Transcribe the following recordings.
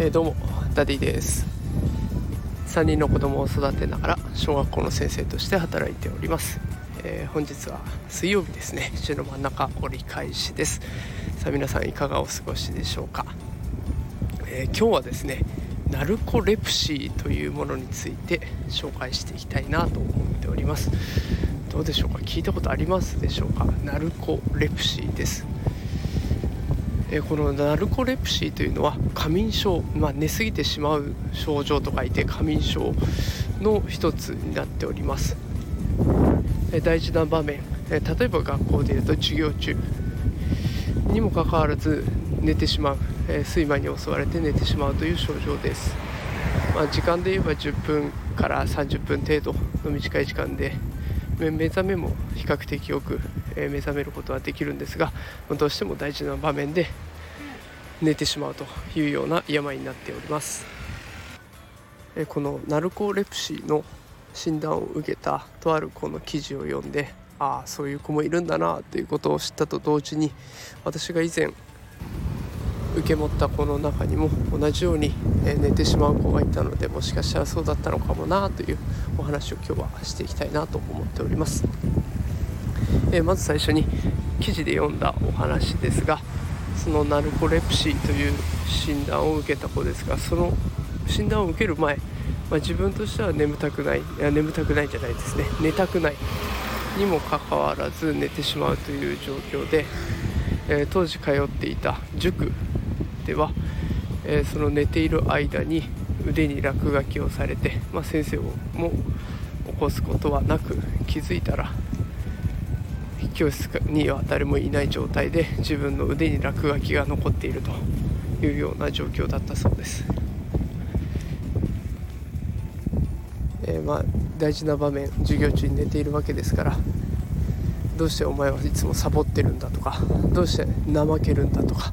えー、どうもダディです。3人の子供を育てながら小学校の先生として働いております、えー、本日は水曜日ですね。週の真ん中折り返しです。さあ皆さんいかがお過ごしでしょうか、えー、今日はですねナルコレプシーというものについて紹介していきたいなと思っております。どうでしょうか？聞いたことありますでしょうか？ナルコレプシーです。えこのナルコレプシーというのは過眠症、まあ、寝すぎてしまう症状と書いて過眠症の一つになっております、え大事な場面、え例えば学校でいうと授業中にもかかわらず寝てしまう、え睡魔に襲われて寝てしまうという症状です、まあ、時間で言えば10分から30分程度の短い時間で目覚めも比較的よく目覚めることはできるんですがどうしても大事な場面で寝てしまうというような病になっております。このナルコレプシーの診断を受けたとある子の記事を読んでああそういう子もいるんだなということを知ったと同時に私が以前受け持った子の中にも同じように寝てしまう子がいたのでもしかしたらそうだったのかもなというお話を今日はしていきたいなと思っております、えまず最初に記事で読んだお話ですがそのナルコレプシーという診断を受けた子ですがその診断を受ける前、まあ、自分としては眠たくないいや眠たくないじゃないですね。寝たくない。にもかかわらず寝てしまうという状況で、えー、当時通っていた塾では、えー、その寝ている間に腕に落書きをされて、まあ、先生をも起こすことはなく気づいたら教室には誰もいない状態で自分の腕に落書きが残っているというような状況だったそうです。えー、まあ、大事な場面授業中に寝ているわけですからどうしてお前はいつもサボってるんだとかどうして怠けるんだとか、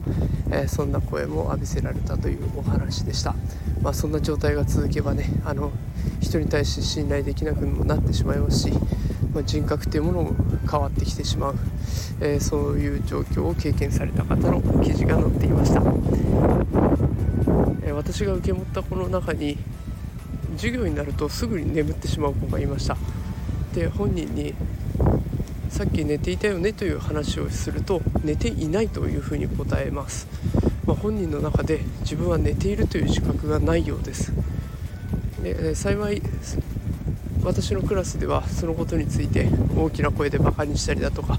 えー、そんな声も浴びせられたというお話でした、まあ、そんな状態が続けばねあの人に対して信頼できなくもなってしまいますし、まあ、人格というものも変わってきてしまう、えー、そういう状況を経験された方の記事が載っていました、えー、私が受け持ったこの中に授業になるとすぐに眠ってしまう子がいました。で本人にさっき寝ていたよねという話をすると寝ていないというふうに答えます、まあ、本人の中で自分は寝ているという自覚がないようです。で幸い私のクラスではそのことについて大きな声でバカにしたりだとか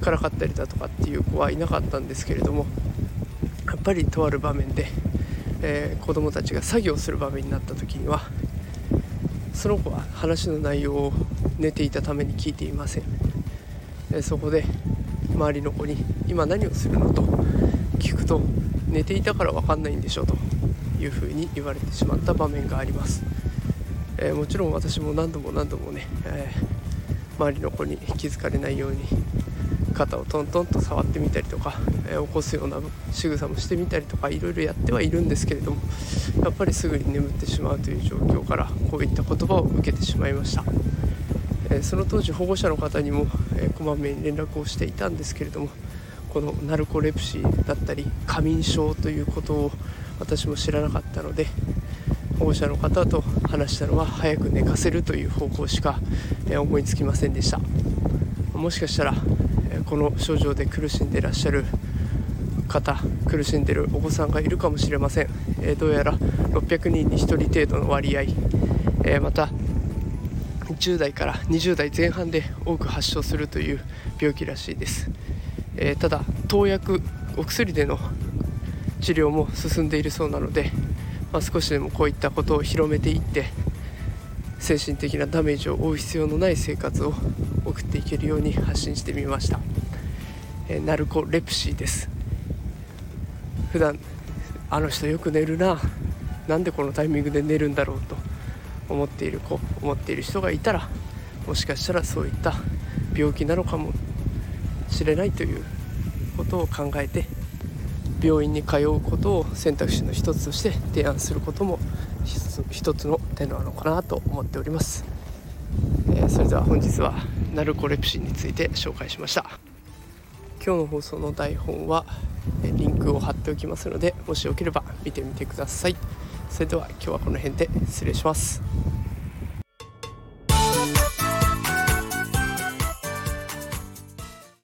からかったりだとかっていう子はいなかったんですけれどもやっぱりとある場面で、えー、子どもたちが作業する場面になった時にはその子は話の内容を寝ていたために聞いていません。えそこで周りの子に「今何をするの?」と聞くと「寝ていたから分かんないんでしょ」というふうに言われてしまった場面があります、えー、もちろん私も何度も何度もね、えー、周りの子に気づかれないように肩をトントンと触ってみたりとか、えー、起こすような仕草もしてみたりとかいろいろやってはいるんですけれどもやっぱりすぐに眠ってしまうという状況からこういった言葉を受けてしまいました、その当時保護者の方にもえー、こまめに連絡をしていたんですけれどもこのナルコレプシーだったり過眠症ということを私も知らなかったので保護者の方と話したのは早く寝かせるという方向しか、え思いつきませんでした。もしかしたら、えこの症状で苦しんでいらっしゃる方苦しんでいるお子さんがいるかもしれません、えどうやら600人に1人程度の割合、えまた10代から20代前半で多く発症するという病気らしいです、えー、ただ投薬お薬での治療も進んでいるそうなので、まあ、少しでもこういったことを広めていって精神的なダメージを負う必要のない生活を送っていけるように発信してみました、えー、ナルコレプシーです。普段あの人よく寝るな。なんでこのタイミングで寝るんだろうと。思っている子思っている人がいたらもしかしたらそういった病気なのかもしれないということを考えて病院に通うことを選択肢の一つとして提案することも一つの手なのかなと思っております、えー、それでは本日はナルコレプシンについて紹介しました今日の放送の台本はリンクを貼っておきますのでもしよければ見てみてください。それでは今日はこの辺で失礼します。